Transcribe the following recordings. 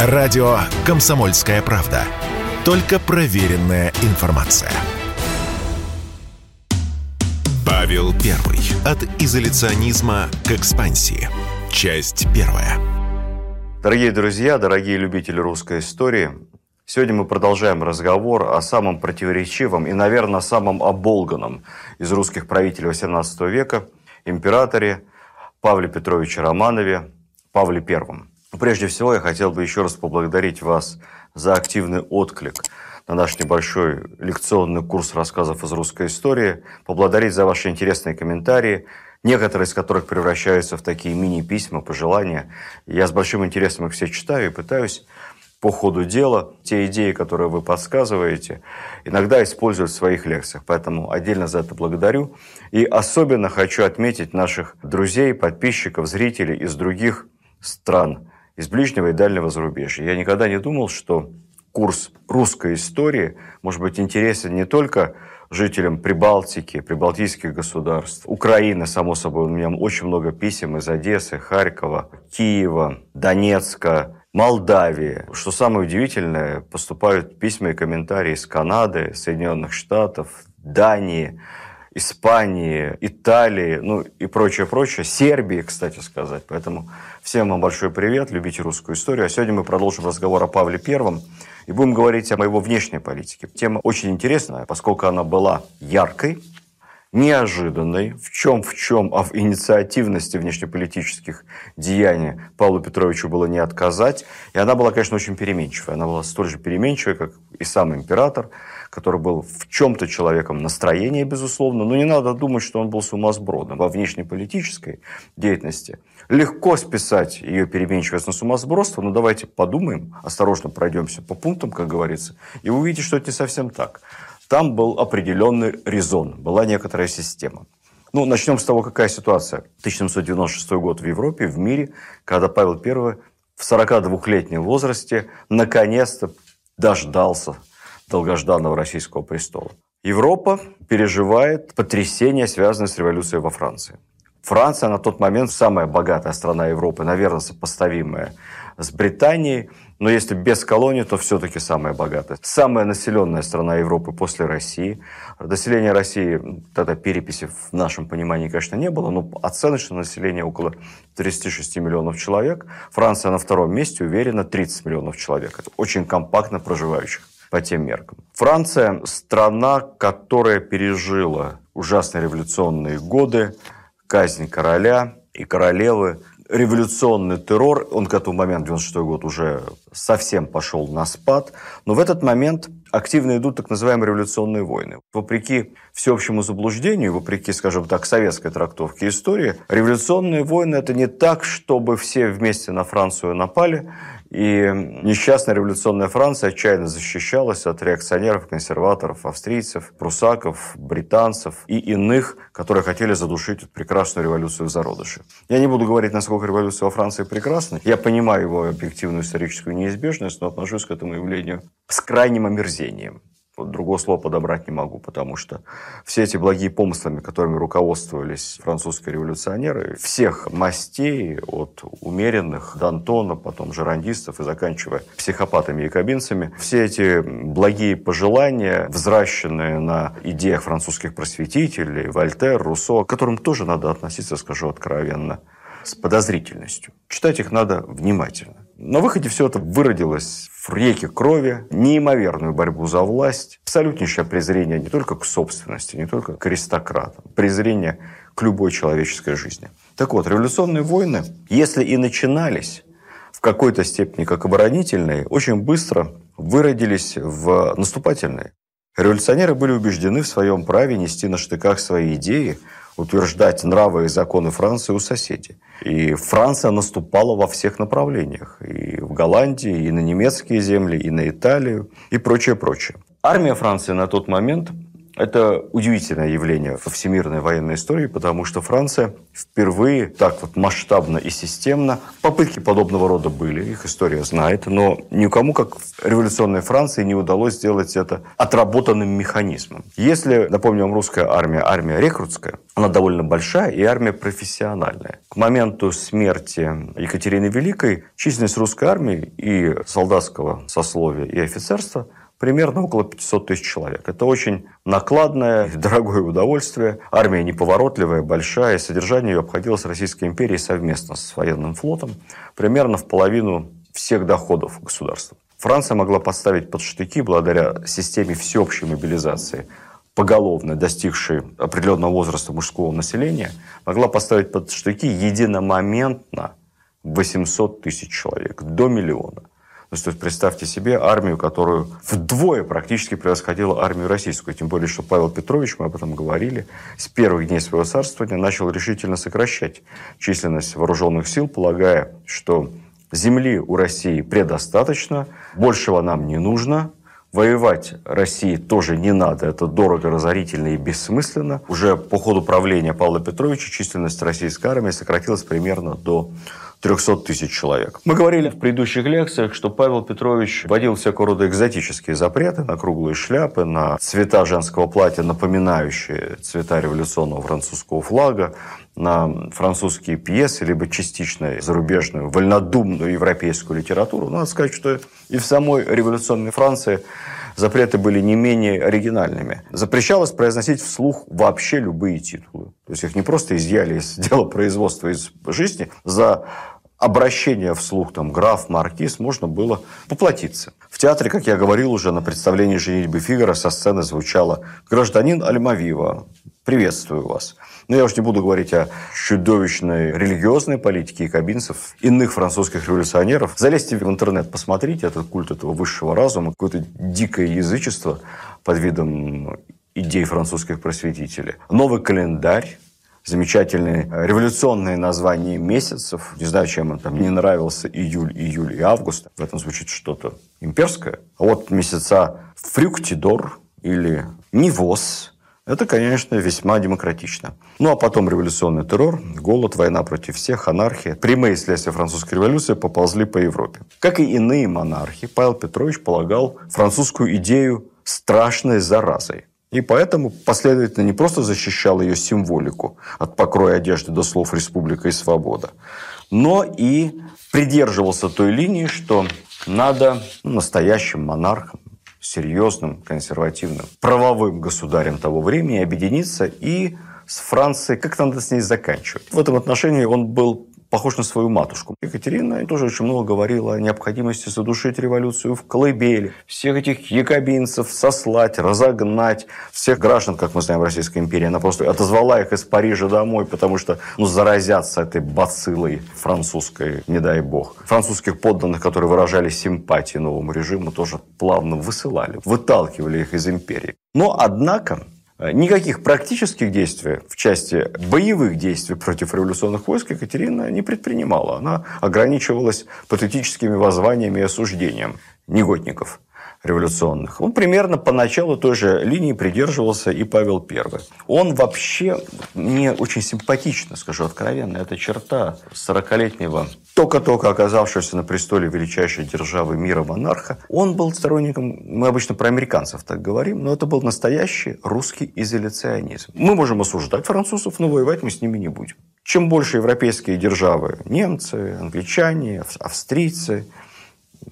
Радио «Комсомольская правда». Только проверенная информация. Павел Первый. От изоляционизма к экспансии. Часть первая. Дорогие друзья, дорогие любители русской истории, сегодня мы продолжаем разговор о самом противоречивом и, наверное, самом оболганном из русских правителей XVIII века – императоре Павле Петровиче Романове, Павле Первом. Прежде всего, я хотел бы еще раз поблагодарить вас за активный отклик на наш небольшой лекционный курс рассказов из русской истории, поблагодарить за ваши интересные комментарии, некоторые из которых превращаются в такие мини-письма, пожелания. Я с большим интересом их все читаю и пытаюсь по ходу дела те идеи, которые вы подсказываете, иногда использовать в своих лекциях. Поэтому отдельно за это благодарю. И особенно хочу отметить наших друзей, подписчиков, зрителей из других стран, из ближнего и дальнего зарубежья. Я никогда не думал, что курс русской истории может быть интересен не только жителям Прибалтики, прибалтийских государств, Украины, само собой. У меня очень много писем из Одессы, Харькова, Киева, Донецка, Молдавии. Что самое удивительное, поступают письма и комментарии из Канады, Соединенных Штатов, Дании, Испании, Италии, ну и прочее, прочее. Сербии, кстати сказать. Поэтому всем вам большой привет, любите русскую историю. А сегодня мы продолжим разговор о Павле Первом и будем говорить о его внешней политике. Тема очень интересная, поскольку она была яркой, неожиданной, в чем в чем, а в инициативности внешнеполитических деяний Павлу Петровичу было не отказать. И она была, конечно, очень переменчивая. Она была столь же переменчивой, как и сам император, который был в чем-то человеком настроения, безусловно, но не надо думать, что он был сумасбродом. Во внешнеполитической деятельности легко списать ее переменчивость на сумасбродство, но давайте подумаем, осторожно пройдемся по пунктам, как говорится, и увидите, что это не совсем так. Там был определенный резон, была некоторая система. Ну, начнем с того, какая ситуация. 1796 год в Европе, в мире, когда Павел I в 42-летнем возрасте наконец-то дождался долгожданного российского престола. Европа переживает потрясение, связанное с революцией во Франции. Франция на тот момент самая богатая страна Европы, наверное, сопоставимая с Британией, но если без колонии, то все-таки самая богатая. Самая населенная страна Европы после России. Население России, тогда переписи в нашем понимании, конечно, не было, но оценочное население около 36 миллионов человек. Франция на втором месте, уверенно, 30 миллионов человек. Это очень компактно проживающих по тем меркам. Франция – страна, которая пережила ужасные революционные годы, казнь короля и королевы, революционный террор, он к этому моменту, 96 год, уже совсем пошел на спад, но в этот момент активно идут так называемые революционные войны. Вопреки всеобщему заблуждению, вопреки, скажем так, советской трактовке истории, революционные войны – это не так, чтобы все вместе на Францию напали, и несчастная революционная Франция отчаянно защищалась от реакционеров, консерваторов, австрийцев, прусаков, британцев и иных, которые хотели задушить эту прекрасную революцию в зародыше. Я не буду говорить, насколько революция во Франции прекрасна. Я понимаю его объективную историческую неизбежность, но отношусь к этому явлению с крайним омерзением другого слова подобрать не могу, потому что все эти благие помыслами, которыми руководствовались французские революционеры, всех мастей, от умеренных до Антона, потом жерандистов и заканчивая психопатами и кабинцами, все эти благие пожелания, взращенные на идеях французских просветителей, Вольтер, Руссо, к которым тоже надо относиться, скажу откровенно, с подозрительностью. Читать их надо внимательно. На выходе все это выродилось реке крови, неимоверную борьбу за власть, абсолютнейшее презрение не только к собственности, не только к аристократам, презрение к любой человеческой жизни. Так вот, революционные войны, если и начинались в какой-то степени как оборонительные, очень быстро выродились в наступательные. Революционеры были убеждены в своем праве нести на штыках свои идеи, утверждать нравы и законы Франции у соседей. И Франция наступала во всех направлениях. И в Голландии, и на немецкие земли, и на Италию, и прочее, прочее. Армия Франции на тот момент Это удивительное явление во всемирной военной истории, потому что Франция впервые так вот масштабно и системно, попытки подобного рода были, их история знает, но никому, как в революционной Франции, не удалось сделать это отработанным механизмом. Если, напомню вам, русская армия, армия рекрутская, она довольно большая и армия профессиональная. К моменту смерти Екатерины Великой численность русской армии и солдатского сословия и офицерства примерно около 500 тысяч человек. Это очень накладное, дорогое удовольствие. Армия неповоротливая, большая. Содержание ее обходилось Российской империей совместно с военным флотом примерно в половину всех доходов государства. Франция могла поставить под штыки благодаря системе всеобщей мобилизации поголовно достигшей определенного возраста мужского населения, могла поставить под штыки единомоментно 800 тысяч человек, до миллиона. То есть представьте себе армию, которую вдвое практически превосходила армию российскую. Тем более, что Павел Петрович, мы об этом говорили, с первых дней своего царствования начал решительно сокращать численность вооруженных сил, полагая, что земли у России предостаточно, большего нам не нужно, Воевать России тоже не надо, это дорого, разорительно и бессмысленно. Уже по ходу правления Павла Петровича численность российской армии сократилась примерно до 300 тысяч человек. Мы говорили в предыдущих лекциях, что Павел Петрович вводил всякого рода экзотические запреты на круглые шляпы, на цвета женского платья, напоминающие цвета революционного французского флага, на французские пьесы, либо частично зарубежную, вольнодумную европейскую литературу. Надо сказать, что и в самой революционной Франции запреты были не менее оригинальными. Запрещалось произносить вслух вообще любые титулы. То есть их не просто изъяли из дела производства из жизни, за обращение вслух, там, граф, маркиз, можно было поплатиться. В театре, как я говорил уже, на представлении «Женитьбы Фигара» со сцены звучало «Гражданин Альмавива, приветствую вас». Но я уж не буду говорить о чудовищной религиозной политике якобинцев, иных французских революционеров. Залезьте в интернет, посмотрите этот культ этого высшего разума, какое-то дикое язычество под видом идей французских просветителей. Новый календарь, замечательные революционные названия месяцев. Не знаю, чем он там не нравился июль, июль и август. В этом звучит что-то имперское. А вот месяца Фрюктидор или Нивос – это, конечно, весьма демократично. Ну, а потом революционный террор, голод, война против всех, анархия. Прямые следствия французской революции поползли по Европе. Как и иные монархи, Павел Петрович полагал французскую идею страшной заразой. И поэтому последовательно не просто защищал ее символику от покроя одежды до слов «республика и свобода», но и придерживался той линии, что надо ну, настоящим монархам, серьезным, консервативным, правовым государем того времени объединиться и с Францией, как надо с ней заканчивать. В этом отношении он был похож на свою матушку. Екатерина тоже очень много говорила о необходимости задушить революцию в колыбели, всех этих якобинцев сослать, разогнать, всех граждан, как мы знаем, Российской империи. Она просто отозвала их из Парижа домой, потому что ну, заразятся этой бациллой французской, не дай бог. Французских подданных, которые выражали симпатии новому режиму, тоже плавно высылали, выталкивали их из империи. Но, однако, никаких практических действий в части боевых действий против революционных войск Екатерина не предпринимала. Она ограничивалась патетическими воззваниями и осуждением негодников революционных. Он примерно по началу той же линии придерживался и Павел I. Он вообще мне очень симпатично, скажу откровенно, эта черта 40-летнего, только-только оказавшегося на престоле величайшей державы мира монарха. Он был сторонником, мы обычно про американцев так говорим, но это был настоящий русский изоляционизм. Мы можем осуждать французов, но воевать мы с ними не будем. Чем больше европейские державы, немцы, англичане, австрийцы,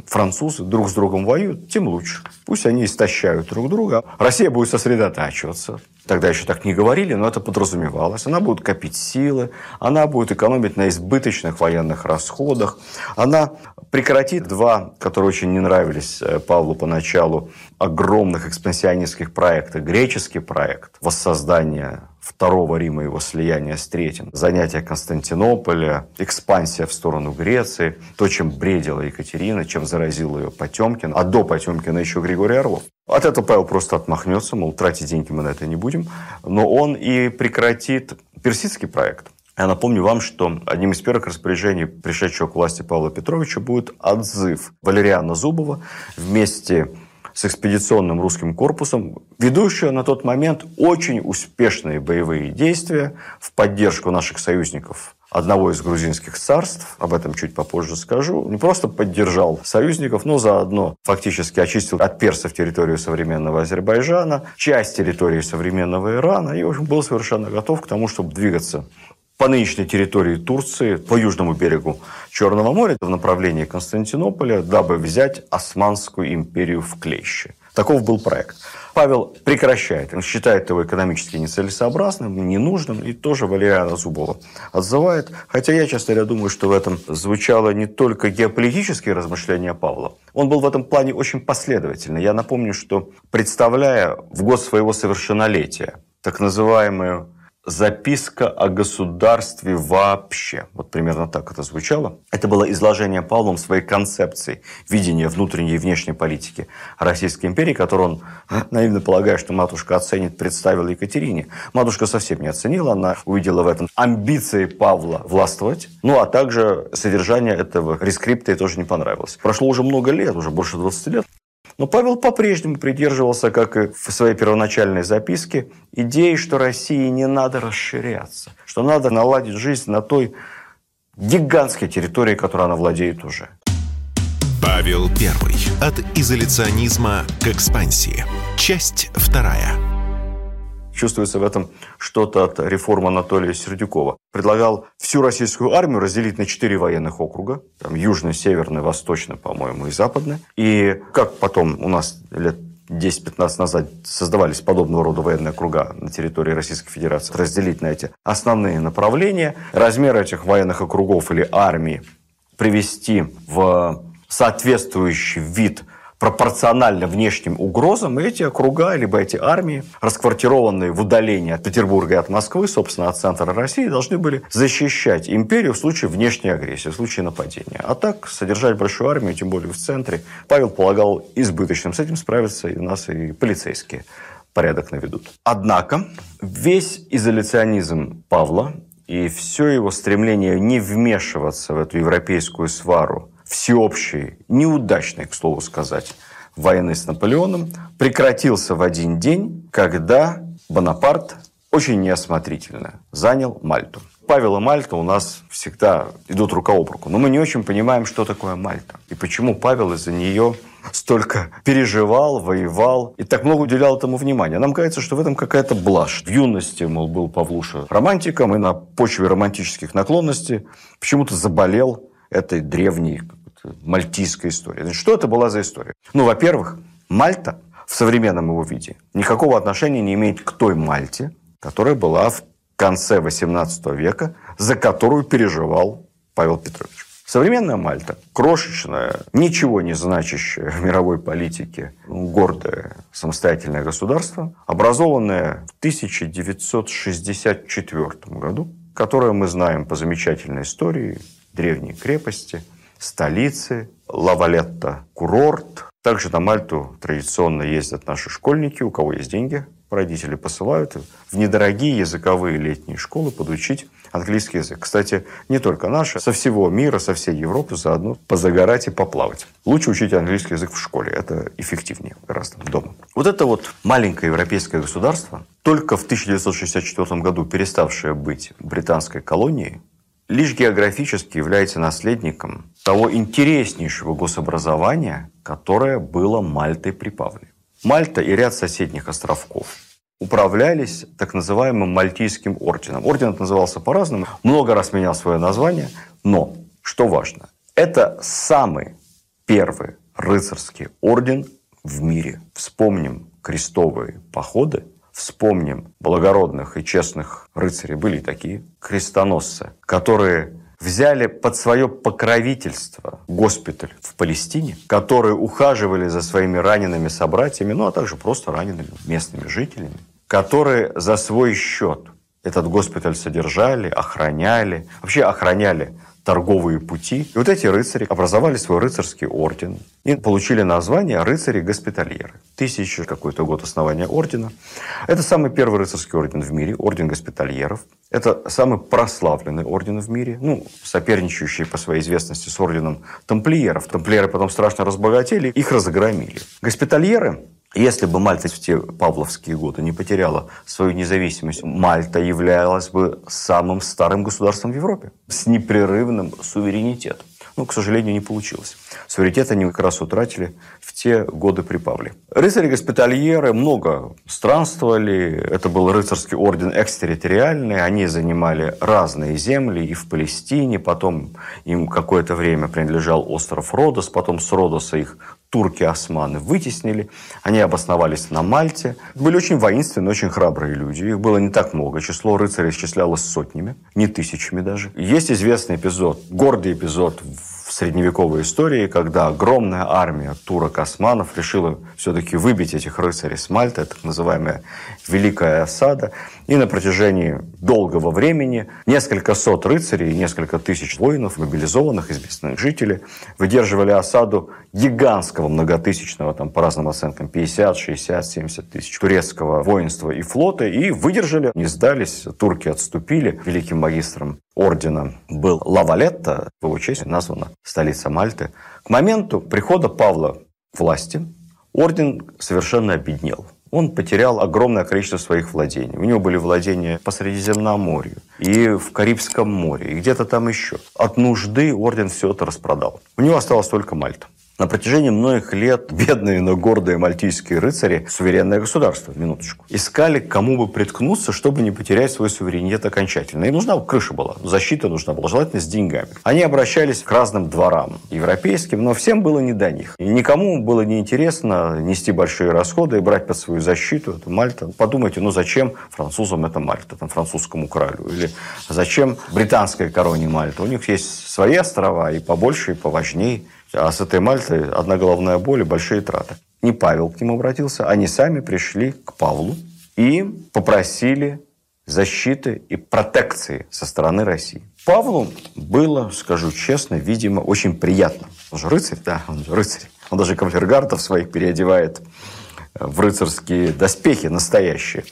французы друг с другом воюют, тем лучше. Пусть они истощают друг друга. Россия будет сосредотачиваться. Тогда еще так не говорили, но это подразумевалось. Она будет копить силы, она будет экономить на избыточных военных расходах, она прекратит два, которые очень не нравились э, Павлу поначалу, огромных экспансионистских проекта. Греческий проект воссоздания Второго Рима, его слияния с Третьим, занятие Константинополя, экспансия в сторону Греции, то, чем бредила Екатерина, чем заразил ее Потемкин, а до Потемкина еще Григорий Орлов. От этого Павел просто отмахнется, мол, тратить деньги мы на это не будем. Но он и прекратит персидский проект. Я напомню вам, что одним из первых распоряжений пришедшего к власти Павла Петровича будет отзыв Валериана Зубова вместе с экспедиционным русским корпусом, ведущая на тот момент очень успешные боевые действия в поддержку наших союзников одного из грузинских царств, об этом чуть попозже скажу, не просто поддержал союзников, но заодно фактически очистил от персов территорию современного Азербайджана, часть территории современного Ирана, и, в общем, был совершенно готов к тому, чтобы двигаться по нынешней территории Турции, по южному берегу Черного моря, в направлении Константинополя, дабы взять Османскую империю в клещи. Таков был проект. Павел прекращает. Он считает его экономически нецелесообразным, ненужным, и тоже Валериана Зубова отзывает. Хотя я, честно говоря, думаю, что в этом звучало не только геополитические размышления Павла. Он был в этом плане очень последовательный. Я напомню, что представляя в год своего совершеннолетия так называемую записка о государстве вообще. Вот примерно так это звучало. Это было изложение Павлом своей концепции видения внутренней и внешней политики Российской империи, которую он, наивно полагая, что матушка оценит, представил Екатерине. Матушка совсем не оценила, она увидела в этом амбиции Павла властвовать, ну а также содержание этого рескрипта ей тоже не понравилось. Прошло уже много лет, уже больше 20 лет. Но Павел по-прежнему придерживался, как и в своей первоначальной записке, идеи, что России не надо расширяться, что надо наладить жизнь на той гигантской территории, которой она владеет уже. Павел Первый. От изоляционизма к экспансии. Часть вторая. Чувствуется в этом что-то от реформы Анатолия Сердюкова. Предлагал всю российскую армию разделить на четыре военных округа. Там южный, северный, восточный, по-моему, и западный. И как потом у нас лет 10-15 назад создавались подобного рода военные округа на территории Российской Федерации, разделить на эти основные направления, размер этих военных округов или армии привести в соответствующий вид – пропорционально внешним угрозам, эти округа, либо эти армии, расквартированные в удалении от Петербурга и от Москвы, собственно, от центра России, должны были защищать империю в случае внешней агрессии, в случае нападения. А так, содержать большую армию, тем более в центре, Павел полагал избыточным. С этим справятся и у нас и полицейские порядок наведут. Однако, весь изоляционизм Павла и все его стремление не вмешиваться в эту европейскую свару всеобщий, неудачный, к слову сказать, войны с Наполеоном прекратился в один день, когда Бонапарт очень неосмотрительно занял Мальту. Павел и Мальта у нас всегда идут рука об руку. Но мы не очень понимаем, что такое Мальта. И почему Павел из-за нее столько переживал, воевал и так много уделял этому внимания. Нам кажется, что в этом какая-то блажь. В юности, мол, был Павлуша романтиком и на почве романтических наклонностей почему-то заболел этой древней мальтийской истории. Значит, что это была за история? Ну, во-первых, Мальта в современном его виде никакого отношения не имеет к той Мальте, которая была в конце XVIII века, за которую переживал Павел Петрович. Современная Мальта, крошечная, ничего не значащее в мировой политике, гордое самостоятельное государство, образованное в 1964 году, которое мы знаем по замечательной истории древней крепости – столицы, Лавалетта – курорт. Также на Мальту традиционно ездят наши школьники, у кого есть деньги, родители посылают в недорогие языковые летние школы подучить английский язык. Кстати, не только наши, со всего мира, со всей Европы заодно позагорать и поплавать. Лучше учить английский язык в школе, это эффективнее гораздо дома. Вот это вот маленькое европейское государство, только в 1964 году переставшее быть британской колонией, лишь географически является наследником того интереснейшего гособразования, которое было Мальтой при Павле. Мальта и ряд соседних островков управлялись так называемым Мальтийским орденом. Орден это назывался по-разному, много раз менял свое название, но, что важно, это самый первый рыцарский орден в мире. Вспомним крестовые походы Вспомним благородных и честных рыцарей, были такие крестоносцы, которые взяли под свое покровительство госпиталь в Палестине, которые ухаживали за своими ранеными собратьями, ну а также просто ранеными местными жителями, которые за свой счет этот госпиталь содержали, охраняли, вообще охраняли торговые пути. И вот эти рыцари образовали свой рыцарский орден и получили название рыцари-госпитальеры. Тысяча какой-то год основания ордена. Это самый первый рыцарский орден в мире, орден госпитальеров. Это самый прославленный орден в мире, ну, соперничающий по своей известности с орденом тамплиеров. Тамплиеры потом страшно разбогатели, их разгромили. Госпитальеры если бы Мальта в те павловские годы не потеряла свою независимость, Мальта являлась бы самым старым государством в Европе с непрерывным суверенитетом. Но, к сожалению, не получилось. Суверенитет они как раз утратили в те годы при Павле. Рыцари-госпитальеры много странствовали. Это был рыцарский орден экстерриториальный. Они занимали разные земли и в Палестине. Потом им какое-то время принадлежал остров Родос. Потом с Родоса их турки-османы вытеснили. Они обосновались на Мальте. Были очень воинственные, очень храбрые люди. Их было не так много. Число рыцарей исчислялось сотнями, не тысячами даже. Есть известный эпизод, гордый эпизод в средневековой истории, когда огромная армия турок-османов решила все-таки выбить этих рыцарей с Мальты, так называемая Великая осада. И на протяжении долгого времени несколько сот рыцарей и несколько тысяч воинов, мобилизованных из местных жителей, выдерживали осаду гигантского многотысячного, там, по разным оценкам, 50, 60, 70 тысяч турецкого воинства и флота, и выдержали, не сдались, турки отступили. Великим магистром ордена был Лавалетта, в его честь названа столица Мальты. К моменту прихода Павла власти орден совершенно обеднел он потерял огромное количество своих владений. У него были владения по Средиземноморью и в Карибском море, и где-то там еще. От нужды орден все это распродал. У него осталось только Мальта. На протяжении многих лет бедные, но гордые мальтийские рыцари, суверенное государство, минуточку, искали, кому бы приткнуться, чтобы не потерять свой суверенитет окончательно. И нужна крыша была, защита нужна была, желательно с деньгами. Они обращались к разным дворам европейским, но всем было не до них. И никому было не интересно нести большие расходы и брать под свою защиту это Мальта. Подумайте, ну зачем французам это Мальта, там, французскому королю? Или зачем британской короне Мальта? У них есть свои острова и побольше, и поважнее. А с этой Мальтой одна головная боль и большие траты. Не Павел к ним обратился, они сами пришли к Павлу и попросили защиты и протекции со стороны России. Павлу было, скажу честно, видимо, очень приятно. Он же рыцарь, да, он же рыцарь. Он даже кавалергардов своих переодевает в рыцарские доспехи настоящие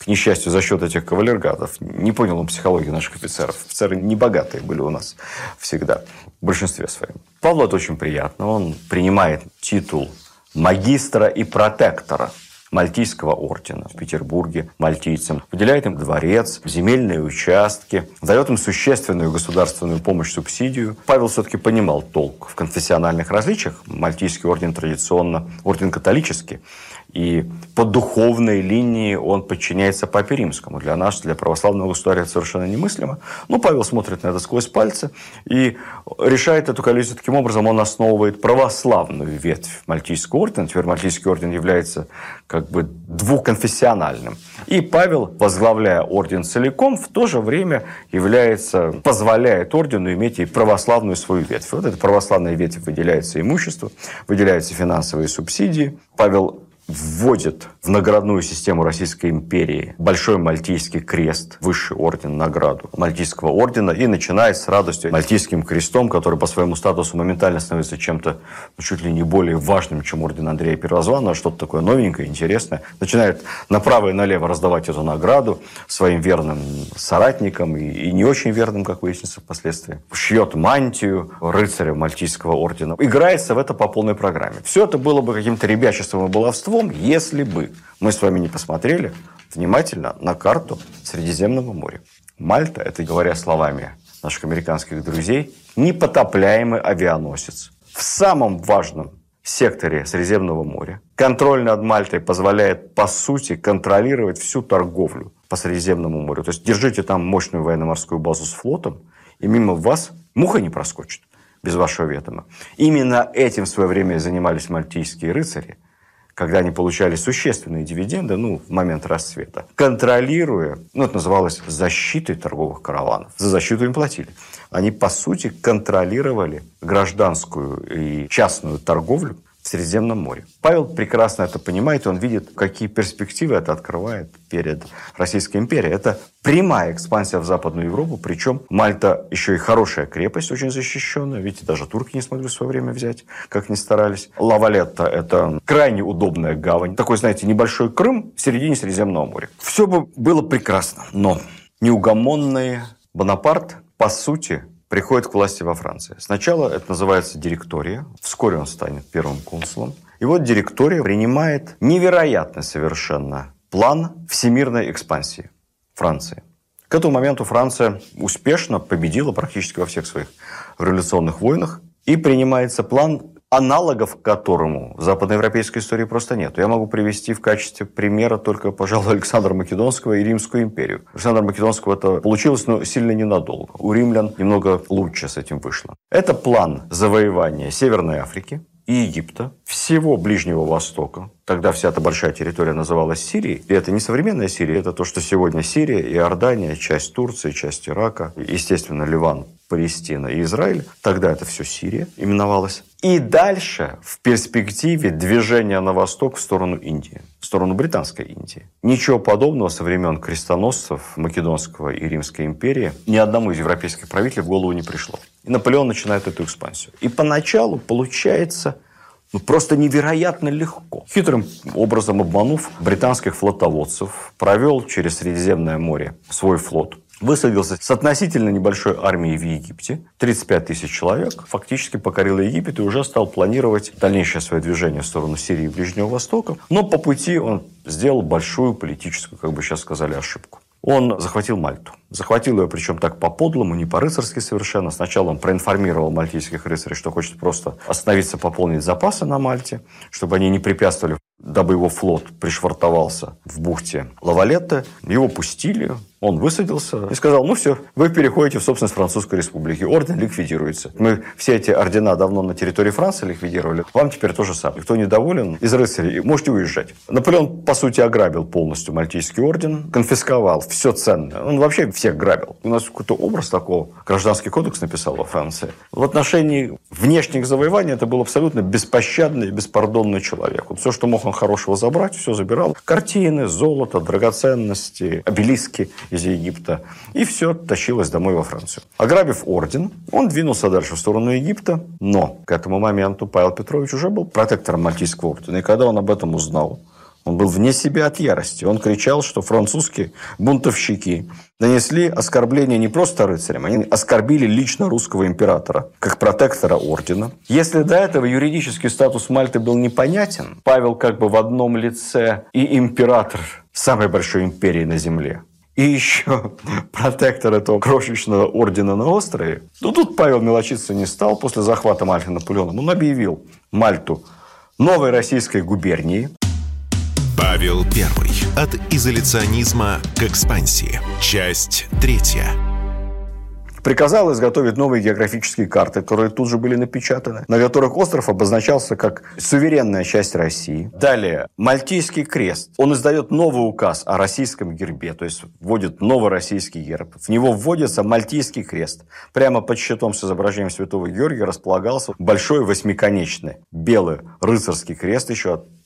к несчастью, за счет этих кавалергатов. Не понял он психологии наших офицеров. Офицеры небогатые были у нас всегда, в большинстве своем. Павлу это очень приятно. Он принимает титул магистра и протектора Мальтийского ордена в Петербурге мальтийцам, выделяет им дворец, земельные участки, дает им существенную государственную помощь, субсидию. Павел все-таки понимал толк в конфессиональных различиях. Мальтийский орден традиционно орден католический, и по духовной линии он подчиняется Папе Римскому. Для нас, для православного государя это совершенно немыслимо. Но Павел смотрит на это сквозь пальцы и решает эту коллизию таким образом. Он основывает православную ветвь Мальтийского ордена. Теперь Мальтийский орден является как бы двухконфессиональным. И Павел, возглавляя орден целиком, в то же время является, позволяет ордену иметь и православную свою ветвь. Вот эта православная ветвь выделяется имущество, выделяются финансовые субсидии. Павел вводит в наградную систему Российской империи Большой Мальтийский крест, высший орден, награду Мальтийского ордена, и начинает с радостью Мальтийским крестом, который по своему статусу моментально становится чем-то ну, чуть ли не более важным, чем орден Андрея Первозванного, что-то такое новенькое, интересное. Начинает направо и налево раздавать эту награду своим верным соратникам и, и не очень верным, как выяснится впоследствии. Шьет мантию рыцаря Мальтийского ордена. Играется в это по полной программе. Все это было бы каким-то ребячеством и баловством, том, если бы мы с вами не посмотрели внимательно на карту Средиземного моря. Мальта, это говоря словами наших американских друзей, непотопляемый авианосец. В самом важном секторе Средиземного моря контроль над Мальтой позволяет, по сути, контролировать всю торговлю по Средиземному морю. То есть держите там мощную военно-морскую базу с флотом, и мимо вас муха не проскочит без вашего ведома. Именно этим в свое время занимались мальтийские рыцари – когда они получали существенные дивиденды, ну, в момент расцвета, контролируя, ну, это называлось защитой торговых караванов. За защиту им платили. Они, по сути, контролировали гражданскую и частную торговлю в Средиземном море. Павел прекрасно это понимает, он видит, какие перспективы это открывает перед Российской империей. Это прямая экспансия в Западную Европу, причем Мальта еще и хорошая крепость, очень защищенная, видите, даже турки не смогли в свое время взять, как ни старались. Лавалетта – это крайне удобная гавань, такой, знаете, небольшой Крым в середине Средиземного моря. Все бы было прекрасно, но неугомонный Бонапарт, по сути, приходит к власти во Франции. Сначала это называется директория, вскоре он станет первым консулом. И вот директория принимает невероятный совершенно план всемирной экспансии Франции. К этому моменту Франция успешно победила практически во всех своих революционных войнах. И принимается план аналогов которому в западноевропейской истории просто нет. Я могу привести в качестве примера только, пожалуй, Александра Македонского и Римскую империю. Александра Македонского это получилось, но сильно ненадолго. У римлян немного лучше с этим вышло. Это план завоевания Северной Африки, и Египта, всего Ближнего Востока. Тогда вся эта большая территория называлась Сирией. И это не современная Сирия, это то, что сегодня Сирия, Иордания, часть Турции, часть Ирака, естественно, Ливан, Палестина и Израиль. Тогда это все Сирия именовалась. И дальше в перспективе движение на восток в сторону Индии, в сторону Британской Индии. Ничего подобного со времен крестоносцев Македонского и Римской империи ни одному из европейских правителей в голову не пришло. И Наполеон начинает эту экспансию. И поначалу получается ну, просто невероятно легко. Хитрым образом обманув британских флотоводцев, провел через Средиземное море свой флот, высадился с относительно небольшой армией в Египте, 35 тысяч человек, фактически покорил Египет и уже стал планировать дальнейшее свое движение в сторону Сирии и Ближнего Востока. Но по пути он сделал большую политическую, как бы сейчас сказали, ошибку. Он захватил Мальту. Захватил ее, причем так по-подлому, не по-рыцарски совершенно. Сначала он проинформировал мальтийских рыцарей, что хочет просто остановиться, пополнить запасы на Мальте, чтобы они не препятствовали, дабы его флот пришвартовался в бухте Лавалетте. Его пустили, он высадился и сказал, ну все, вы переходите в собственность Французской Республики. Орден ликвидируется. Мы все эти ордена давно на территории Франции ликвидировали. Вам теперь то же самое. Кто недоволен из рыцарей, можете уезжать. Наполеон, по сути, ограбил полностью Мальтийский орден, конфисковал все ценное. Он вообще всех грабил. У нас какой-то образ такого. Гражданский кодекс написал во Франции. В отношении внешних завоеваний это был абсолютно беспощадный беспардонный человек. Вот все, что мог он хорошего забрать, все забирал. Картины, золото, драгоценности, обелиски из Египта. И все тащилось домой во Францию. Ограбив орден, он двинулся дальше в сторону Египта. Но к этому моменту Павел Петрович уже был протектором Мальтийского ордена. И когда он об этом узнал, он был вне себя от ярости. Он кричал, что французские бунтовщики нанесли оскорбление не просто рыцарям, они оскорбили лично русского императора, как протектора ордена. Если до этого юридический статус Мальты был непонятен, Павел как бы в одном лице и император самой большой империи на земле, и еще протектор этого крошечного ордена на острове. Ну, тут Павел мелочиться не стал. После захвата Мальты Наполеоном он объявил Мальту новой российской губернией. Павел I. От изоляционизма к экспансии. Часть третья приказал изготовить новые географические карты, которые тут же были напечатаны, на которых остров обозначался как суверенная часть России. Далее, Мальтийский крест. Он издает новый указ о российском гербе, то есть вводит новый российский герб. В него вводится Мальтийский крест. Прямо под щитом с изображением Святого Георгия располагался большой восьмиконечный белый рыцарский крест еще отходящий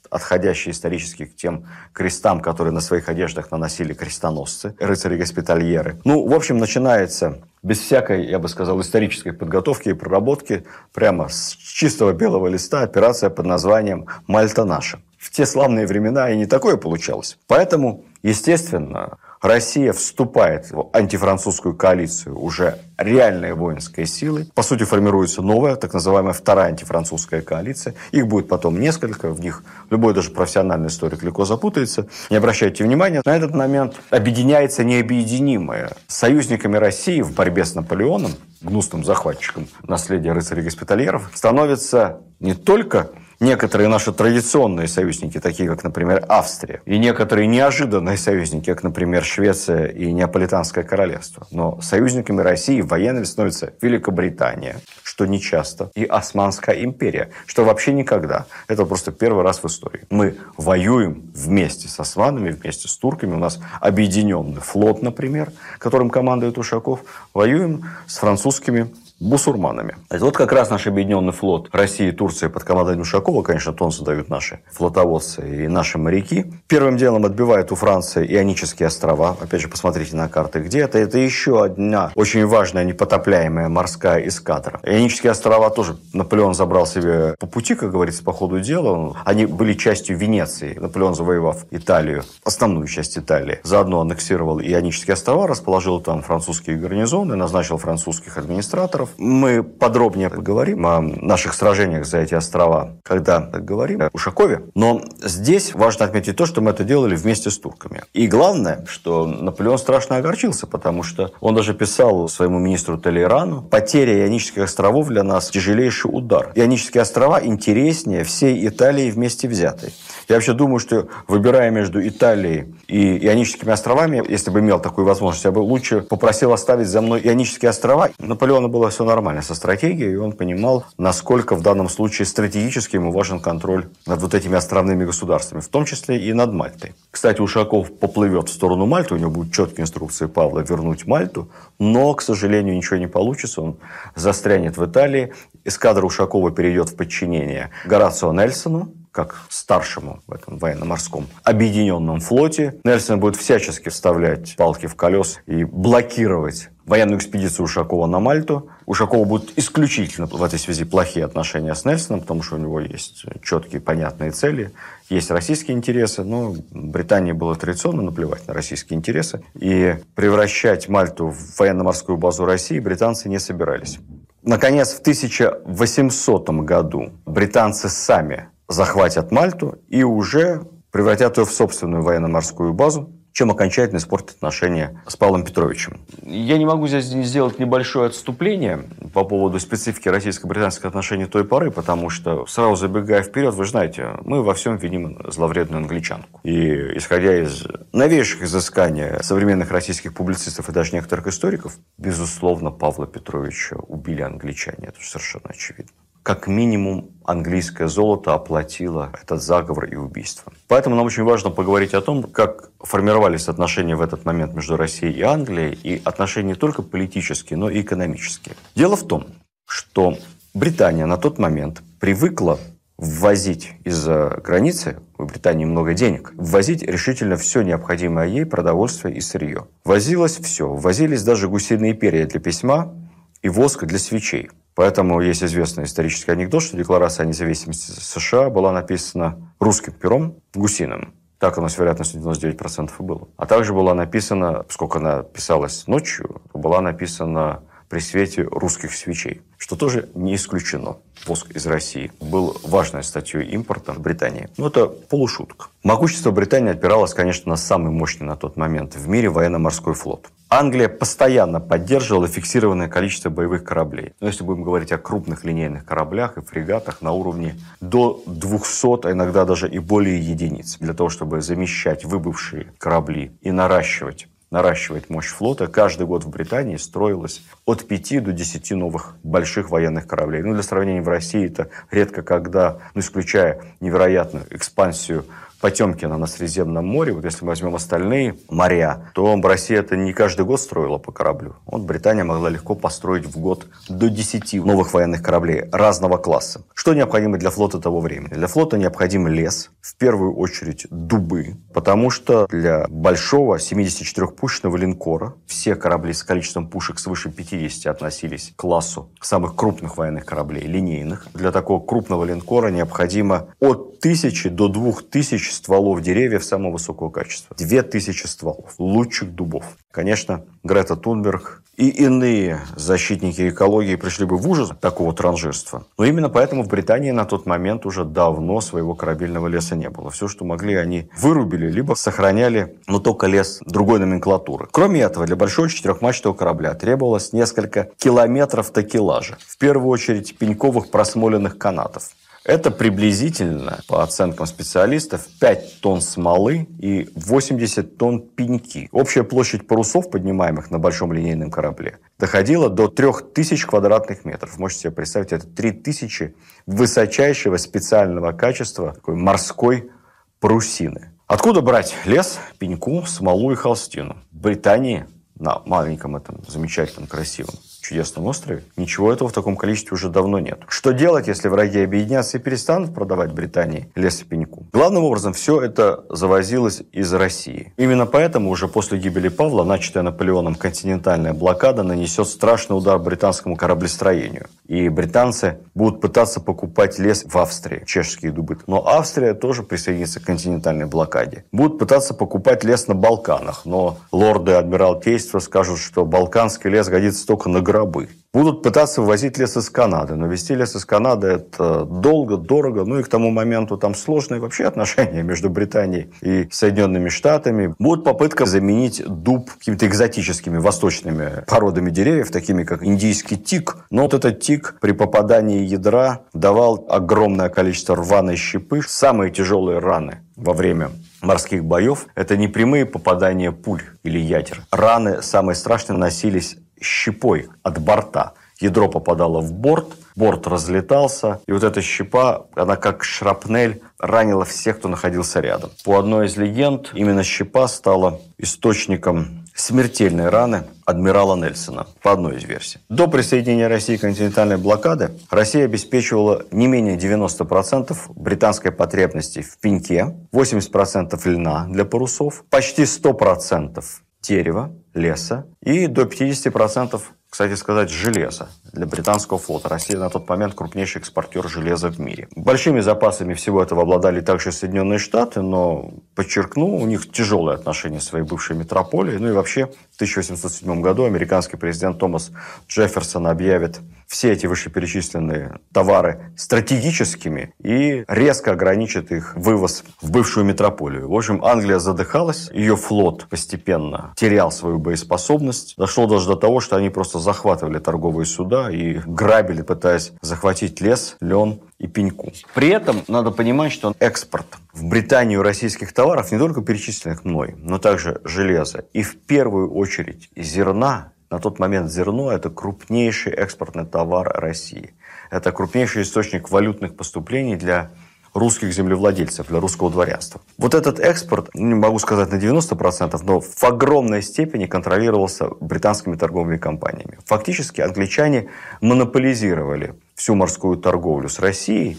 исторически к тем крестам, которые на своих одеждах наносили крестоносцы, рыцари-госпитальеры. Ну, в общем, начинается без всякой, я бы сказал, исторической подготовки и проработки, прямо с чистого белого листа операция под названием «Мальта наша». В те славные времена и не такое получалось. Поэтому, естественно, Россия вступает в антифранцузскую коалицию уже реальной воинской силы. По сути, формируется новая, так называемая вторая антифранцузская коалиция. Их будет потом несколько, в них любой даже профессиональный историк легко запутается. Не обращайте внимания, на этот момент объединяется необъединимое. Союзниками России в борьбе с Наполеоном, гнусным захватчиком наследия рыцарей-госпитальеров, становится не только некоторые наши традиционные союзники, такие как, например, Австрия, и некоторые неожиданные союзники, как, например, Швеция и Неаполитанское королевство. Но союзниками России военными становится Великобритания, что нечасто, и Османская империя, что вообще никогда. Это просто первый раз в истории. Мы воюем вместе с османами, вместе с турками. У нас объединенный флот, например, которым командует Ушаков. Воюем с французскими бусурманами. Вот как раз наш объединенный флот России и Турции под командой Ушакова, конечно, тон задают наши флотоводцы и наши моряки. Первым делом отбивают у Франции Ионические острова. Опять же, посмотрите на карты, где это. Это еще одна очень важная непотопляемая морская эскадра. Ионические острова тоже Наполеон забрал себе по пути, как говорится, по ходу дела. Они были частью Венеции. Наполеон, завоевав Италию, основную часть Италии, заодно аннексировал Ионические острова, расположил там французские гарнизоны, назначил французских администраторов. Мы подробнее поговорим о наших сражениях за эти острова, когда говорим о Ушакове. Но здесь важно отметить то, что мы это делали вместе с турками. И главное, что Наполеон страшно огорчился, потому что он даже писал своему министру Толерану, потеря Ионических островов для нас тяжелейший удар. Ионические острова интереснее всей Италии вместе взятой. Я вообще думаю, что выбирая между Италией и Ионическими островами, если бы имел такую возможность, я бы лучше попросил оставить за мной Ионические острова. Наполеона было все нормально со стратегией, и он понимал, насколько в данном случае стратегически ему важен контроль над вот этими островными государствами, в том числе и над Мальтой. Кстати, Ушаков поплывет в сторону Мальты, у него будут четкие инструкции Павла вернуть Мальту, но, к сожалению, ничего не получится, он застрянет в Италии, эскадра Ушакова перейдет в подчинение Горацио Нельсону, как старшему в этом военно-морском объединенном флоте. Нельсон будет всячески вставлять палки в колес и блокировать военную экспедицию Ушакова на Мальту. Ушакова будут исключительно в этой связи плохие отношения с Нельсоном, потому что у него есть четкие, понятные цели, есть российские интересы, но Британии было традиционно наплевать на российские интересы, и превращать Мальту в военно-морскую базу России британцы не собирались. Наконец, в 1800 году британцы сами захватят Мальту и уже превратят ее в собственную военно-морскую базу, чем окончательно испортят отношения с Павлом Петровичем. Я не могу здесь сделать небольшое отступление по поводу специфики российско-британских отношений той поры, потому что, сразу забегая вперед, вы знаете, мы во всем виним зловредную англичанку. И исходя из новейших изысканий современных российских публицистов и даже некоторых историков, безусловно, Павла Петровича убили англичане. Это совершенно очевидно как минимум английское золото оплатило этот заговор и убийство. Поэтому нам очень важно поговорить о том, как формировались отношения в этот момент между Россией и Англией, и отношения не только политические, но и экономические. Дело в том, что Британия на тот момент привыкла ввозить из-за границы, в Британии много денег, ввозить решительно все необходимое ей продовольствие и сырье. Возилось все. Возились даже гусиные перья для письма и воск для свечей. Поэтому есть известный исторический анекдот, что Декларация о независимости США была написана русским пером, гусиным. Так оно с вероятностью 99% и было. А также была написана, поскольку она писалась ночью, была написана при свете русских свечей, что тоже не исключено. Воск из России был важной статьей импорта в Британии. Но это полушутка. Могущество Британии опиралось, конечно, на самый мощный на тот момент в мире военно-морской флот. Англия постоянно поддерживала фиксированное количество боевых кораблей. Но если будем говорить о крупных линейных кораблях и фрегатах на уровне до 200, а иногда даже и более единиц, для того, чтобы замещать выбывшие корабли и наращивать наращивать мощь флота. Каждый год в Британии строилось от 5 до 10 новых больших военных кораблей. Ну, для сравнения, в России это редко когда, ну, исключая невероятную экспансию Потемкина на Средиземном море, вот если мы возьмем остальные моря, то Россия это не каждый год строила по кораблю. Вот Британия могла легко построить в год до 10 новых военных кораблей разного класса. Что необходимо для флота того времени? Для флота необходим лес, в первую очередь дубы, потому что для большого 74-пушечного линкора все корабли с количеством пушек свыше 50 относились к классу самых крупных военных кораблей, линейных. Для такого крупного линкора необходимо от 1000 до 2000 стволов деревьев самого высокого качества. Две тысячи стволов лучших дубов. Конечно, Грета Тунберг и иные защитники экологии пришли бы в ужас такого транжирства. Но именно поэтому в Британии на тот момент уже давно своего корабельного леса не было. Все, что могли, они вырубили, либо сохраняли, но только лес другой номенклатуры. Кроме этого, для большого четырехмачтового корабля требовалось несколько километров такелажа. В первую очередь пеньковых просмоленных канатов. Это приблизительно, по оценкам специалистов, 5 тонн смолы и 80 тонн пеньки. Общая площадь парусов, поднимаемых на большом линейном корабле, доходила до 3000 квадратных метров. Можете себе представить, это 3000 высочайшего специального качества такой морской парусины. Откуда брать лес, пеньку, смолу и холстину? В Британии, на маленьком этом замечательном, красивом чудесном острове, ничего этого в таком количестве уже давно нет. Что делать, если враги объединятся и перестанут продавать Британии лес и пеньку? Главным образом, все это завозилось из России. Именно поэтому уже после гибели Павла, начатая Наполеоном континентальная блокада, нанесет страшный удар британскому кораблестроению. И британцы будут пытаться покупать лес в Австрии, чешские дубы. Но Австрия тоже присоединится к континентальной блокаде. Будут пытаться покупать лес на Балканах, но лорды Адмиралтейства скажут, что балканский лес годится только на гробы. Будут пытаться вывозить лес из Канады. Но везти лес из Канады – это долго, дорого. Ну и к тому моменту там сложные вообще отношения между Британией и Соединенными Штатами. Будет попытка заменить дуб какими-то экзотическими восточными породами деревьев, такими как индийский тик. Но вот этот тик при попадании ядра давал огромное количество рваной щепы. Самые тяжелые раны во время морских боев – это не прямые попадания пуль или ядер. Раны самые страшные наносились щепой от борта. Ядро попадало в борт, борт разлетался, и вот эта щепа, она как шрапнель ранила всех, кто находился рядом. По одной из легенд, именно щепа стала источником смертельной раны адмирала Нельсона, по одной из версий. До присоединения России к континентальной блокаде Россия обеспечивала не менее 90% британской потребности в пеньке, 80% льна для парусов, почти 100% дерева, леса и до 50%, кстати сказать, железа для британского флота. Россия на тот момент крупнейший экспортер железа в мире. Большими запасами всего этого обладали также Соединенные Штаты, но, подчеркну, у них тяжелые отношения с своей бывшей метрополией. Ну и вообще, в 1807 году американский президент Томас Джефферсон объявит все эти вышеперечисленные товары стратегическими и резко ограничит их вывоз в бывшую метрополию. В общем, Англия задыхалась, ее флот постепенно терял свою боеспособность. Дошло даже до того, что они просто захватывали торговые суда и грабили, пытаясь захватить лес, лен и пеньку. При этом надо понимать, что экспорт в Британию российских товаров, не только перечисленных мной, но также железа и в первую очередь зерна, на тот момент зерно – это крупнейший экспортный товар России. Это крупнейший источник валютных поступлений для русских землевладельцев, для русского дворянства. Вот этот экспорт, ну, не могу сказать на 90%, но в огромной степени контролировался британскими торговыми компаниями. Фактически англичане монополизировали всю морскую торговлю с Россией,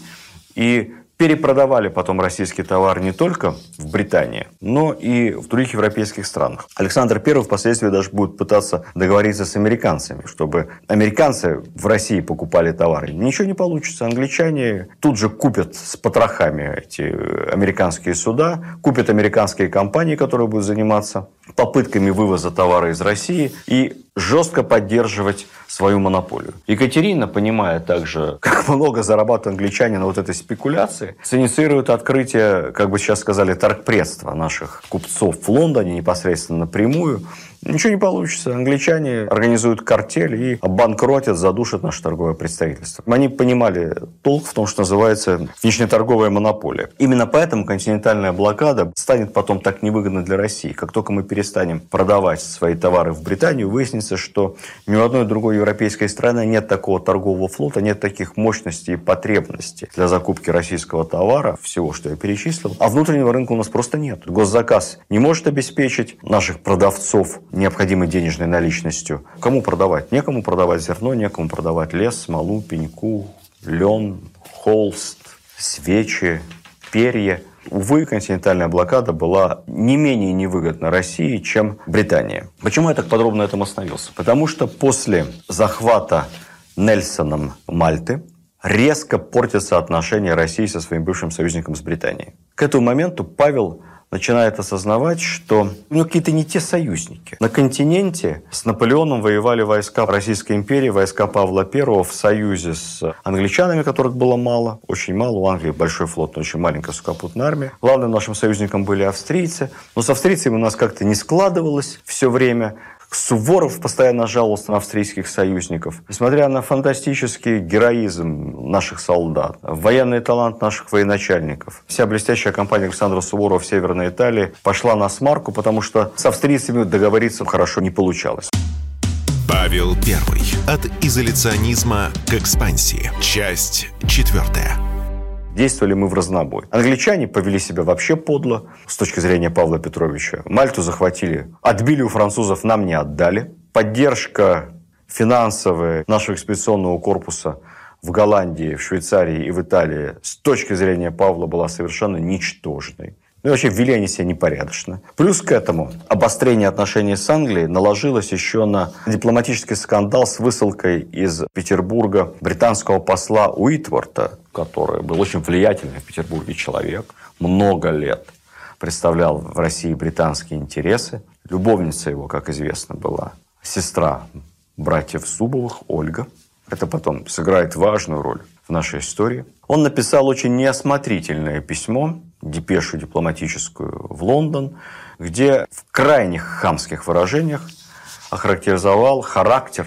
и перепродавали потом российский товар не только в Британии, но и в других европейских странах. Александр I впоследствии даже будет пытаться договориться с американцами, чтобы американцы в России покупали товары. Ничего не получится. Англичане тут же купят с потрохами эти американские суда, купят американские компании, которые будут заниматься попытками вывоза товара из России и жестко поддерживать свою монополию. Екатерина, понимая также, как много зарабатывают англичане на вот этой спекуляции, синициирует открытие, как бы сейчас сказали, торгпредства наших купцов в Лондоне непосредственно напрямую. Ничего не получится. Англичане организуют картель и обанкротят, задушат наше торговое представительство. Они понимали толк в том, что называется внешнеторговая монополия. Именно поэтому континентальная блокада станет потом так невыгодна для России. Как только мы перестанем продавать свои товары в Британию, выяснится, что ни у одной другой европейской страны нет такого торгового флота, нет таких мощностей и потребностей для закупки российского товара, всего, что я перечислил. А внутреннего рынка у нас просто нет. Госзаказ не может обеспечить наших продавцов необходимой денежной наличностью. Кому продавать? Некому продавать зерно, некому продавать лес, смолу, пеньку, лен, холст, свечи, перья. Увы, континентальная блокада была не менее невыгодна России, чем Британия. Почему я так подробно на этом остановился? Потому что после захвата Нельсоном Мальты резко портятся отношения России со своим бывшим союзником с Британией. К этому моменту Павел начинает осознавать, что ну, какие-то не те союзники. На континенте с Наполеоном воевали войска Российской империи, войска Павла I в союзе с англичанами, которых было мало, очень мало. У Англии большой флот, но очень маленькая сухопутная армия. Главным нашим союзником были австрийцы. Но с австрийцами у нас как-то не складывалось все время. Суворов постоянно жаловался на австрийских союзников. Несмотря на фантастический героизм наших солдат, военный талант наших военачальников, вся блестящая кампания Александра Суворова в Северной Италии пошла на смарку, потому что с австрийцами договориться хорошо не получалось. Павел Первый. От изоляционизма к экспансии. Часть четвертая. Действовали мы в разнобой. Англичане повели себя вообще подло с точки зрения Павла Петровича. Мальту захватили, отбили у французов, нам не отдали. Поддержка финансовые нашего экспедиционного корпуса в Голландии, в Швейцарии и в Италии с точки зрения Павла была совершенно ничтожной. Ну вообще вели они себя непорядочно. Плюс к этому обострение отношений с Англией наложилось еще на дипломатический скандал с высылкой из Петербурга британского посла Уитворта, который был очень влиятельный в Петербурге человек, много лет представлял в России британские интересы. Любовница его, как известно, была сестра братьев Зубовых, Ольга. Это потом сыграет важную роль в нашей истории. Он написал очень неосмотрительное письмо, депешу дипломатическую в Лондон, где в крайних хамских выражениях охарактеризовал характер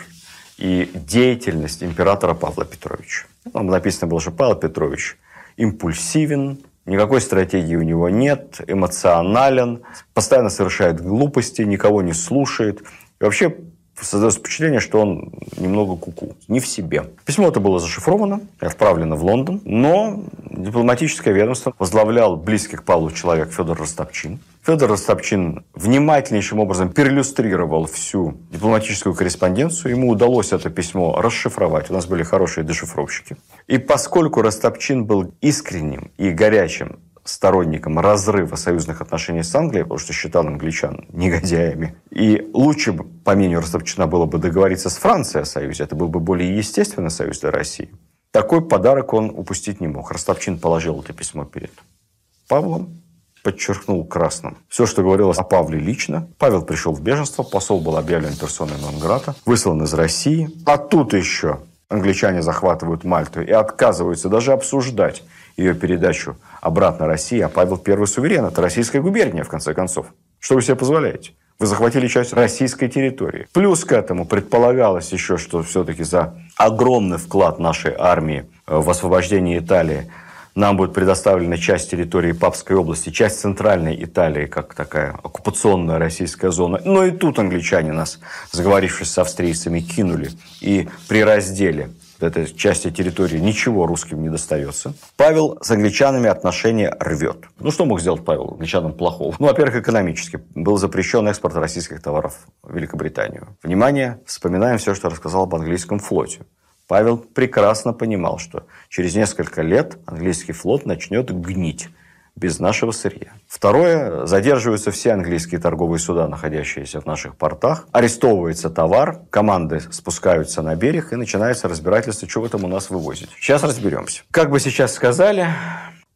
и деятельность императора Павла Петровича. Там написано было, что Павел Петрович импульсивен, никакой стратегии у него нет, эмоционален, постоянно совершает глупости, никого не слушает. И вообще создается впечатление, что он немного куку, -ку, не в себе. Письмо это было зашифровано, отправлено в Лондон, но дипломатическое ведомство возглавлял близкий к Павлу человек Федор Ростопчин. Федор Ростопчин внимательнейшим образом переиллюстрировал всю дипломатическую корреспонденцию. Ему удалось это письмо расшифровать. У нас были хорошие дешифровщики. И поскольку Ростопчин был искренним и горячим сторонником разрыва союзных отношений с Англией, потому что считал англичан негодяями. И лучше, по мнению Ростовчина, было бы договориться с Францией о союзе. Это был бы более естественный союз для России. Такой подарок он упустить не мог. Ростовчин положил это письмо перед Павлом, подчеркнул красным все, что говорилось о Павле лично. Павел пришел в беженство, посол был объявлен персоной Нонграта, выслан из России. А тут еще англичане захватывают Мальту и отказываются даже обсуждать ее передачу обратно России, а Павел первый суверен. Это российская губерния, в конце концов. Что вы себе позволяете? Вы захватили часть российской территории. Плюс к этому предполагалось еще, что все-таки за огромный вклад нашей армии в освобождение Италии нам будет предоставлена часть территории Папской области, часть центральной Италии, как такая оккупационная российская зона. Но и тут англичане нас, заговорившись с австрийцами, кинули. И при разделе этой части территории ничего русским не достается. Павел с англичанами отношения рвет. Ну, что мог сделать Павел англичанам плохого? Ну, во-первых, экономически. Был запрещен экспорт российских товаров в Великобританию. Внимание, вспоминаем все, что рассказал об английском флоте. Павел прекрасно понимал, что через несколько лет английский флот начнет гнить без нашего сырья. Второе, задерживаются все английские торговые суда, находящиеся в наших портах. Арестовывается товар, команды спускаются на берег и начинается разбирательство, что вы там у нас вывозите. Сейчас разберемся. Как бы сейчас сказали,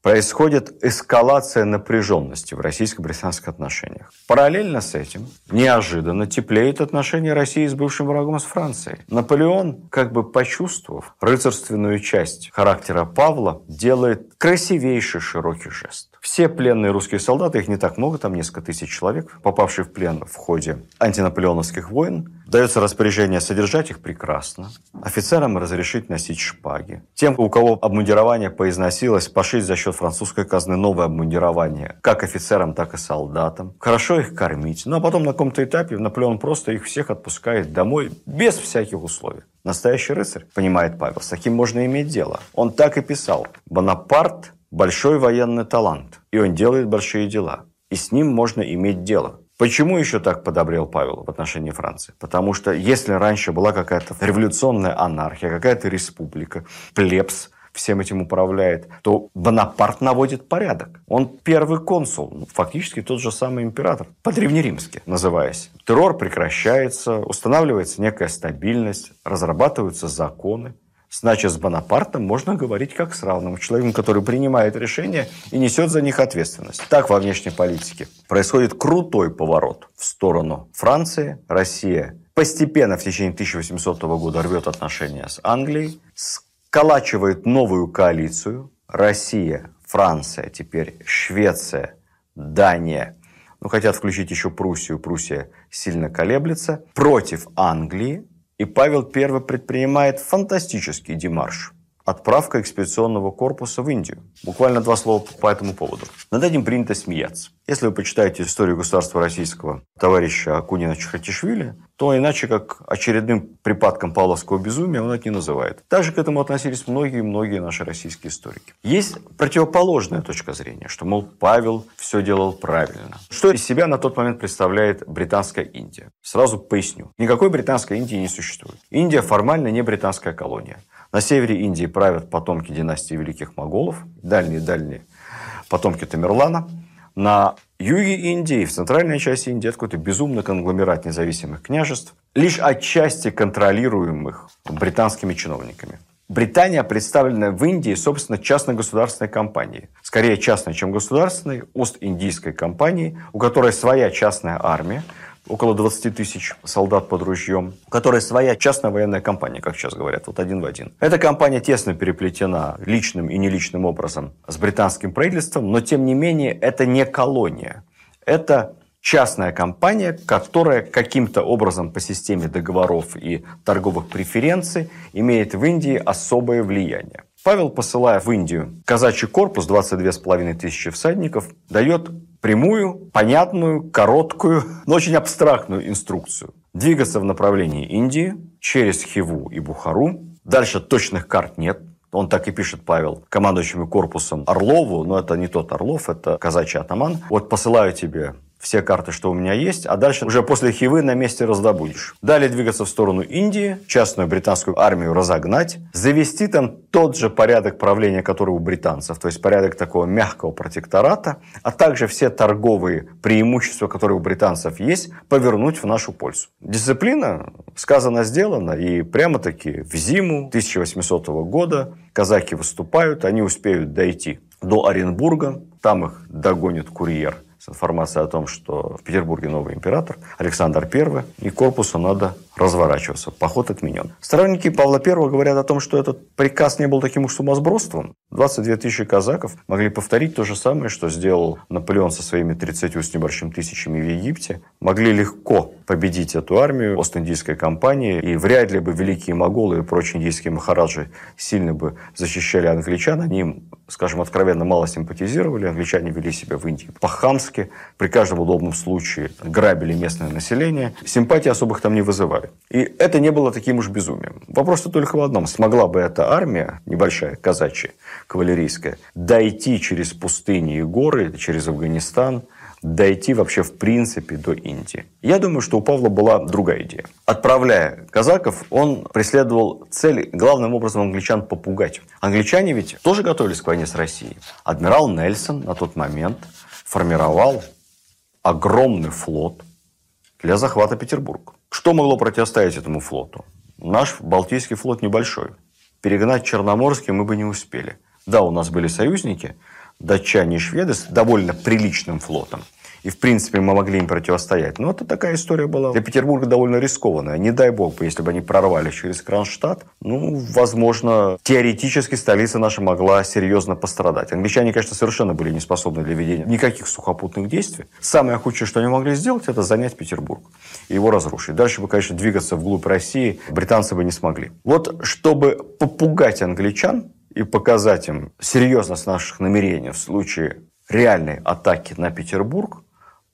происходит эскалация напряженности в российско-британских отношениях. Параллельно с этим неожиданно теплеют отношения России с бывшим врагом с Францией. Наполеон, как бы почувствовав рыцарственную часть характера Павла, делает красивейший широкий жест. Все пленные русские солдаты, их не так много, там несколько тысяч человек, попавшие в плен в ходе антинаполеоновских войн, дается распоряжение содержать их прекрасно, офицерам разрешить носить шпаги. Тем, у кого обмундирование поизносилось, пошить за счет французской казны новое обмундирование, как офицерам, так и солдатам. Хорошо их кормить. Ну а потом на каком-то этапе Наполеон просто их всех отпускает домой без всяких условий. Настоящий рыцарь, понимает Павел, с таким можно иметь дело. Он так и писал. Бонапарт большой военный талант, и он делает большие дела. И с ним можно иметь дело. Почему еще так подобрел Павел в отношении Франции? Потому что если раньше была какая-то революционная анархия, какая-то республика, плебс всем этим управляет, то Бонапарт наводит порядок. Он первый консул, ну, фактически тот же самый император, по-древнеримски называясь. Террор прекращается, устанавливается некая стабильность, разрабатываются законы. Значит, с Бонапартом можно говорить как с равным человеком, который принимает решения и несет за них ответственность. Так во внешней политике происходит крутой поворот в сторону Франции. Россия постепенно в течение 1800 года рвет отношения с Англией, сколачивает новую коалицию. Россия, Франция, теперь Швеция, Дания. Ну, хотят включить еще Пруссию. Пруссия сильно колеблется. Против Англии и Павел I предпринимает фантастический демарш. Отправка экспедиционного корпуса в Индию. Буквально два слова по этому поводу. Над этим принято смеяться. Если вы почитаете историю государства российского товарища Акунина Чехатишвили, то иначе как очередным припадком павловского безумия он это не называет. Также к этому относились многие-многие наши российские историки. Есть противоположная точка зрения, что, мол, Павел все делал правильно. Что из себя на тот момент представляет Британская Индия? Сразу поясню. Никакой Британской Индии не существует. Индия формально не британская колония. На севере Индии правят потомки династии великих моголов, дальние-дальние потомки Тамерлана. На юге Индии, в центральной части Индии, это какой-то безумный конгломерат независимых княжеств, лишь отчасти контролируемых британскими чиновниками. Британия представлена в Индии, собственно, частно-государственной компанией. Скорее частной, чем государственной, Ост-Индийской компанией, у которой своя частная армия, около 20 тысяч солдат под ружьем, у которой своя частная военная компания, как сейчас говорят, вот один в один. Эта компания тесно переплетена личным и неличным образом с британским правительством, но тем не менее это не колония. Это частная компания, которая каким-то образом по системе договоров и торговых преференций имеет в Индии особое влияние. Павел, посылая в Индию казачий корпус, 22,5 тысячи всадников, дает прямую, понятную, короткую, но очень абстрактную инструкцию. Двигаться в направлении Индии через Хиву и Бухару. Дальше точных карт нет, он так и пишет, Павел, командующему корпусом Орлову, но это не тот Орлов, это казачий атаман. Вот посылаю тебе все карты, что у меня есть, а дальше уже после Хивы на месте раздобудешь. Далее двигаться в сторону Индии, частную британскую армию разогнать, завести там тот же порядок правления, который у британцев, то есть порядок такого мягкого протектората, а также все торговые преимущества, которые у британцев есть, повернуть в нашу пользу. Дисциплина сказано, сделано, и прямо-таки в зиму 1800 года казаки выступают, они успеют дойти до Оренбурга, там их догонит курьер – с информацией о том, что в Петербурге новый император Александр I, и корпусу надо разворачиваться. Поход отменен. Сторонники Павла I говорят о том, что этот приказ не был таким уж сумасбродством. 22 тысячи казаков могли повторить то же самое, что сделал Наполеон со своими 30 с небольшим тысячами в Египте. Могли легко победить эту армию Ост-Индийской компании, и вряд ли бы великие моголы и прочие индийские махараджи сильно бы защищали англичан. Они им, скажем, откровенно мало симпатизировали. Англичане вели себя в Индии по-хамски, при каждом удобном случае грабили местное население. Симпатии особых там не вызывали. И это не было таким уж безумием. Вопрос-то только в одном. Смогла бы эта армия, небольшая, казачья, кавалерийская, дойти через пустыни и горы, через Афганистан, дойти вообще в принципе до Индии. Я думаю, что у Павла была другая идея. Отправляя казаков, он преследовал цель главным образом англичан попугать. Англичане ведь тоже готовились к войне с Россией. Адмирал Нельсон на тот момент формировал огромный флот для захвата Петербурга. Что могло противостоять этому флоту? Наш Балтийский флот небольшой. Перегнать Черноморский мы бы не успели. Да, у нас были союзники, датчане и шведы с довольно приличным флотом – и, в принципе, мы могли им противостоять. Но это такая история была для Петербурга довольно рискованная. Не дай бог, если бы они прорвали через Кронштадт, ну, возможно, теоретически столица наша могла серьезно пострадать. Англичане, конечно, совершенно были не способны для ведения никаких сухопутных действий. Самое худшее, что они могли сделать, это занять Петербург и его разрушить. Дальше бы, конечно, двигаться вглубь России британцы бы не смогли. Вот чтобы попугать англичан, и показать им серьезность наших намерений в случае реальной атаки на Петербург,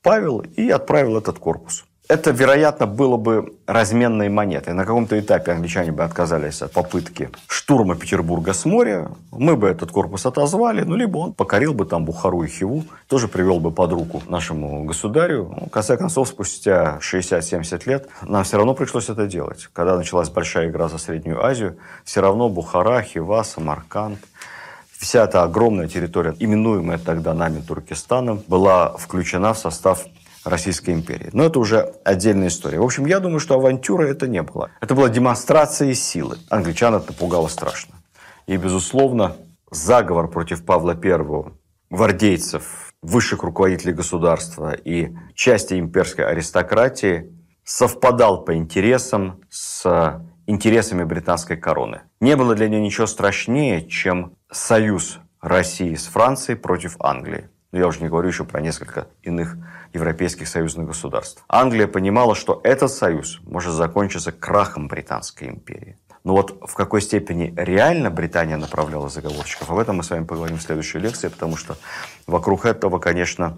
Павел и отправил этот корпус. Это, вероятно, было бы разменной монетой. На каком-то этапе англичане бы отказались от попытки штурма Петербурга с моря. Мы бы этот корпус отозвали, ну, либо он покорил бы там Бухару и Хиву, тоже привел бы под руку нашему государю. Ну, в конце концов, спустя 60-70 лет нам все равно пришлось это делать. Когда началась большая игра за Среднюю Азию, все равно Бухара, Хива, Самарканд – Вся эта огромная территория, именуемая тогда нами Туркестаном, была включена в состав Российской империи. Но это уже отдельная история. В общем, я думаю, что авантюра это не было. Это была демонстрация силы. Англичан это пугало страшно. И, безусловно, заговор против Павла I, гвардейцев, высших руководителей государства и части имперской аристократии совпадал по интересам с интересами британской короны. Не было для нее ничего страшнее, чем союз России с Францией против Англии. Но я уже не говорю еще про несколько иных европейских союзных государств. Англия понимала, что этот союз может закончиться крахом Британской империи. Но вот в какой степени реально Британия направляла заговорщиков, об этом мы с вами поговорим в следующей лекции, потому что вокруг этого, конечно,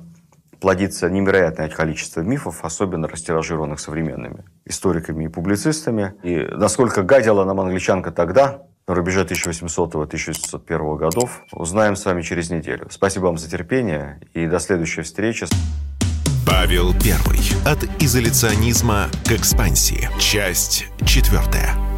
плодится невероятное количество мифов, особенно растиражированных современными историками и публицистами. И насколько гадила нам англичанка тогда, на рубеже 1800-1801 годов, узнаем с вами через неделю. Спасибо вам за терпение и до следующей встречи. Павел Первый. От изоляционизма к экспансии. Часть четвертая.